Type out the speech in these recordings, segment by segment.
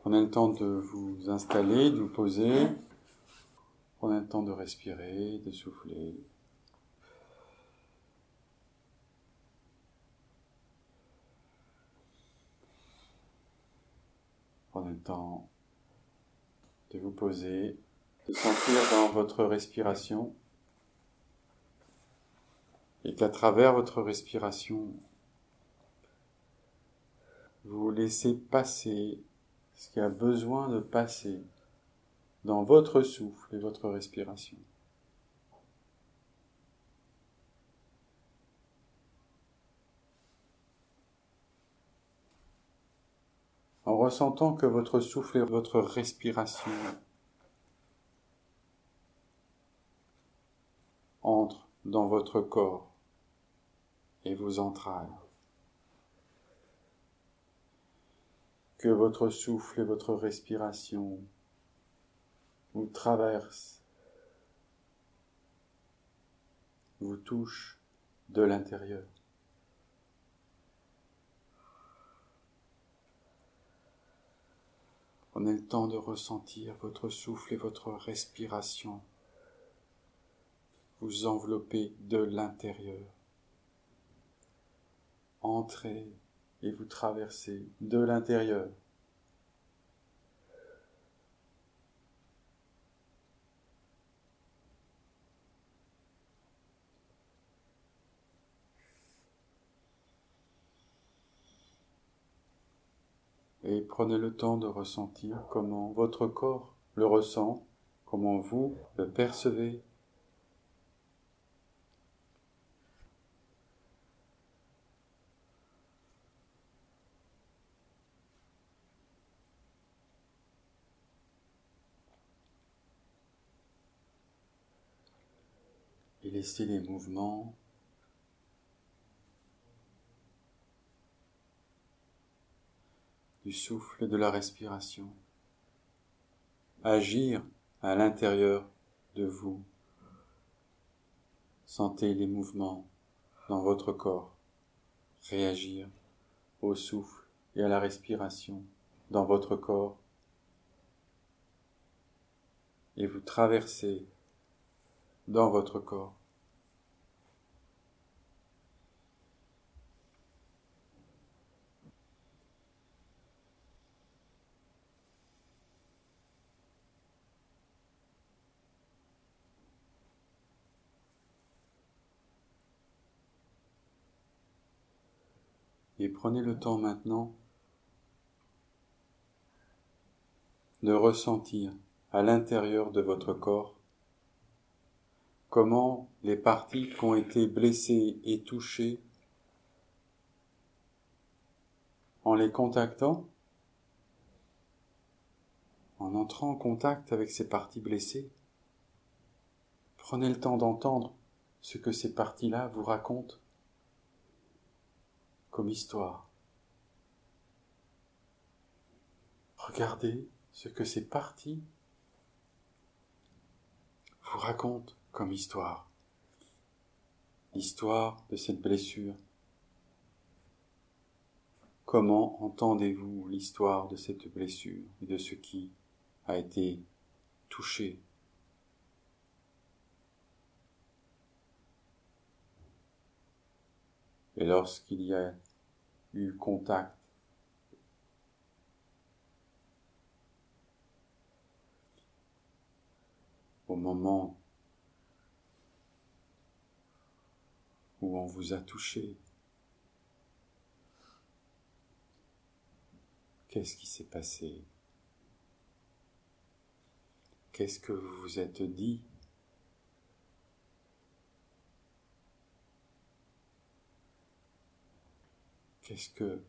Prenez le temps de vous installer, de vous poser. Prenez le temps de respirer, de souffler. Prenez le temps de vous poser, de sentir dans votre respiration et qu'à travers votre respiration, vous laissez passer ce qui a besoin de passer dans votre souffle et votre respiration. En ressentant que votre souffle et votre respiration entrent dans votre corps et vos entrailles. Que votre souffle et votre respiration vous traversent, vous touchent de l'intérieur. Prenez le temps de ressentir votre souffle et votre respiration vous envelopper de l'intérieur. Entrez et vous traversez de l'intérieur. Et prenez le temps de ressentir comment votre corps le ressent, comment vous le percevez et laissez les mouvements du souffle et de la respiration agir à l'intérieur de vous. Sentez les mouvements dans votre corps réagir au souffle et à la respiration dans votre corps et vous traversez dans votre corps. Et prenez le temps maintenant de ressentir à l'intérieur de votre corps comment les parties qui ont été blessées et touchées, en les contactant, en entrant en contact avec ces parties blessées, prenez le temps d'entendre ce que ces parties-là vous racontent comme histoire. Regardez ce que ces parties vous racontent comme histoire. L'histoire de cette blessure. Comment entendez-vous l'histoire de cette blessure et de ce qui a été touché Et lorsqu'il y a eu contact au moment où on vous a touché. Qu'est-ce qui s'est passé? Qu'est-ce que vous vous êtes dit? Qu'est-ce que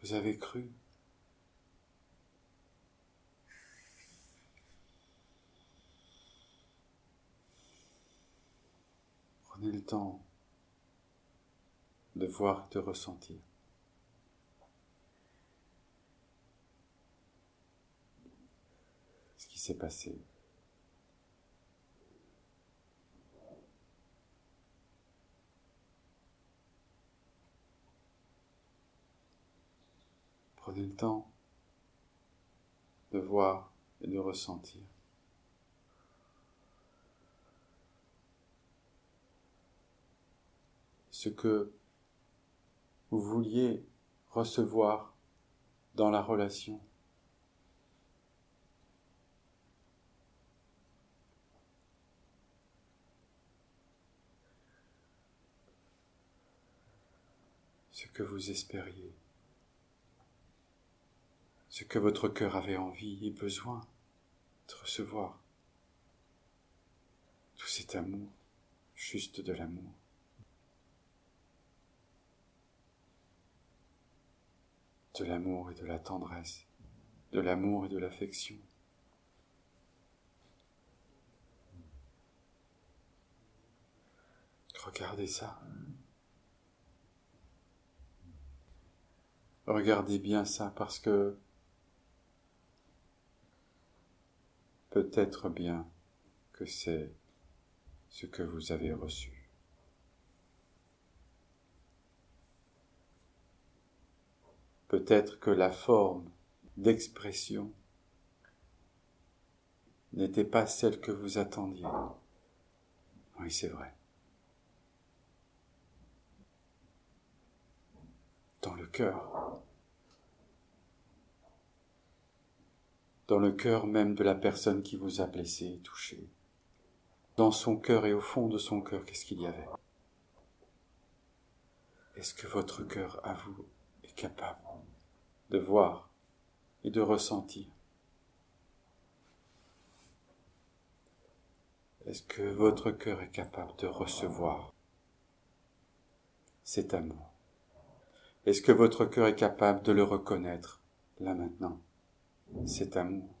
vous avez cru? Prenez le temps de voir de ressentir. ce qui s'est passé. Prenez le temps de voir et de ressentir. Ce que vous vouliez recevoir dans la relation. Ce que vous espériez ce que votre cœur avait envie et besoin de recevoir. Tout cet amour, juste de l'amour. De l'amour et de la tendresse, de l'amour et de l'affection. Regardez ça. Regardez bien ça parce que peut-être bien que c'est ce que vous avez reçu. Peut-être que la forme d'expression n'était pas celle que vous attendiez. Oui, c'est vrai. Dans le cœur, dans le cœur même de la personne qui vous a blessé et touché. Dans son cœur et au fond de son cœur, qu'est-ce qu'il y avait? Est-ce que votre cœur à vous est capable de voir et de ressentir? Est-ce que votre cœur est capable de recevoir cet amour? Est-ce que votre cœur est capable de le reconnaître là maintenant? Cet amour.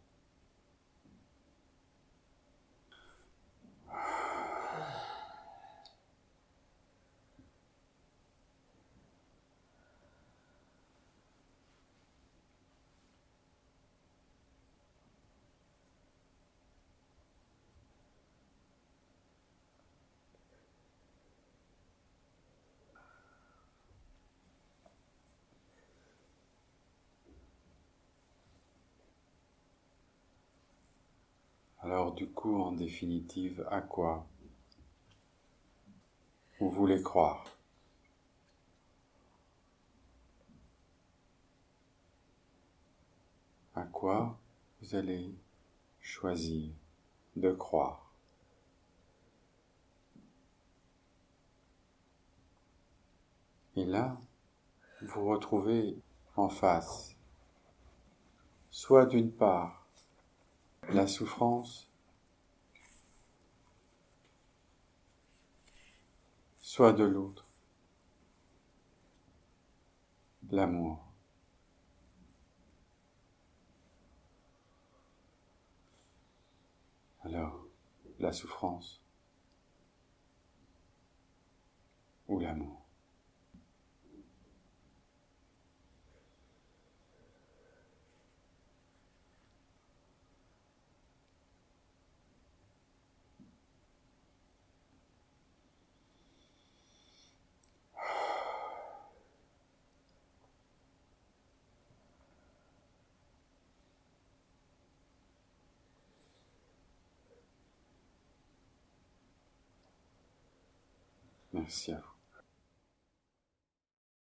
Du coup, en définitive, à quoi vous voulez croire? À quoi vous allez choisir de croire? Et là, vous retrouvez en face, soit d'une part la souffrance, soit de l'autre, l'amour. Alors, la souffrance ou l'amour? Merci à vous.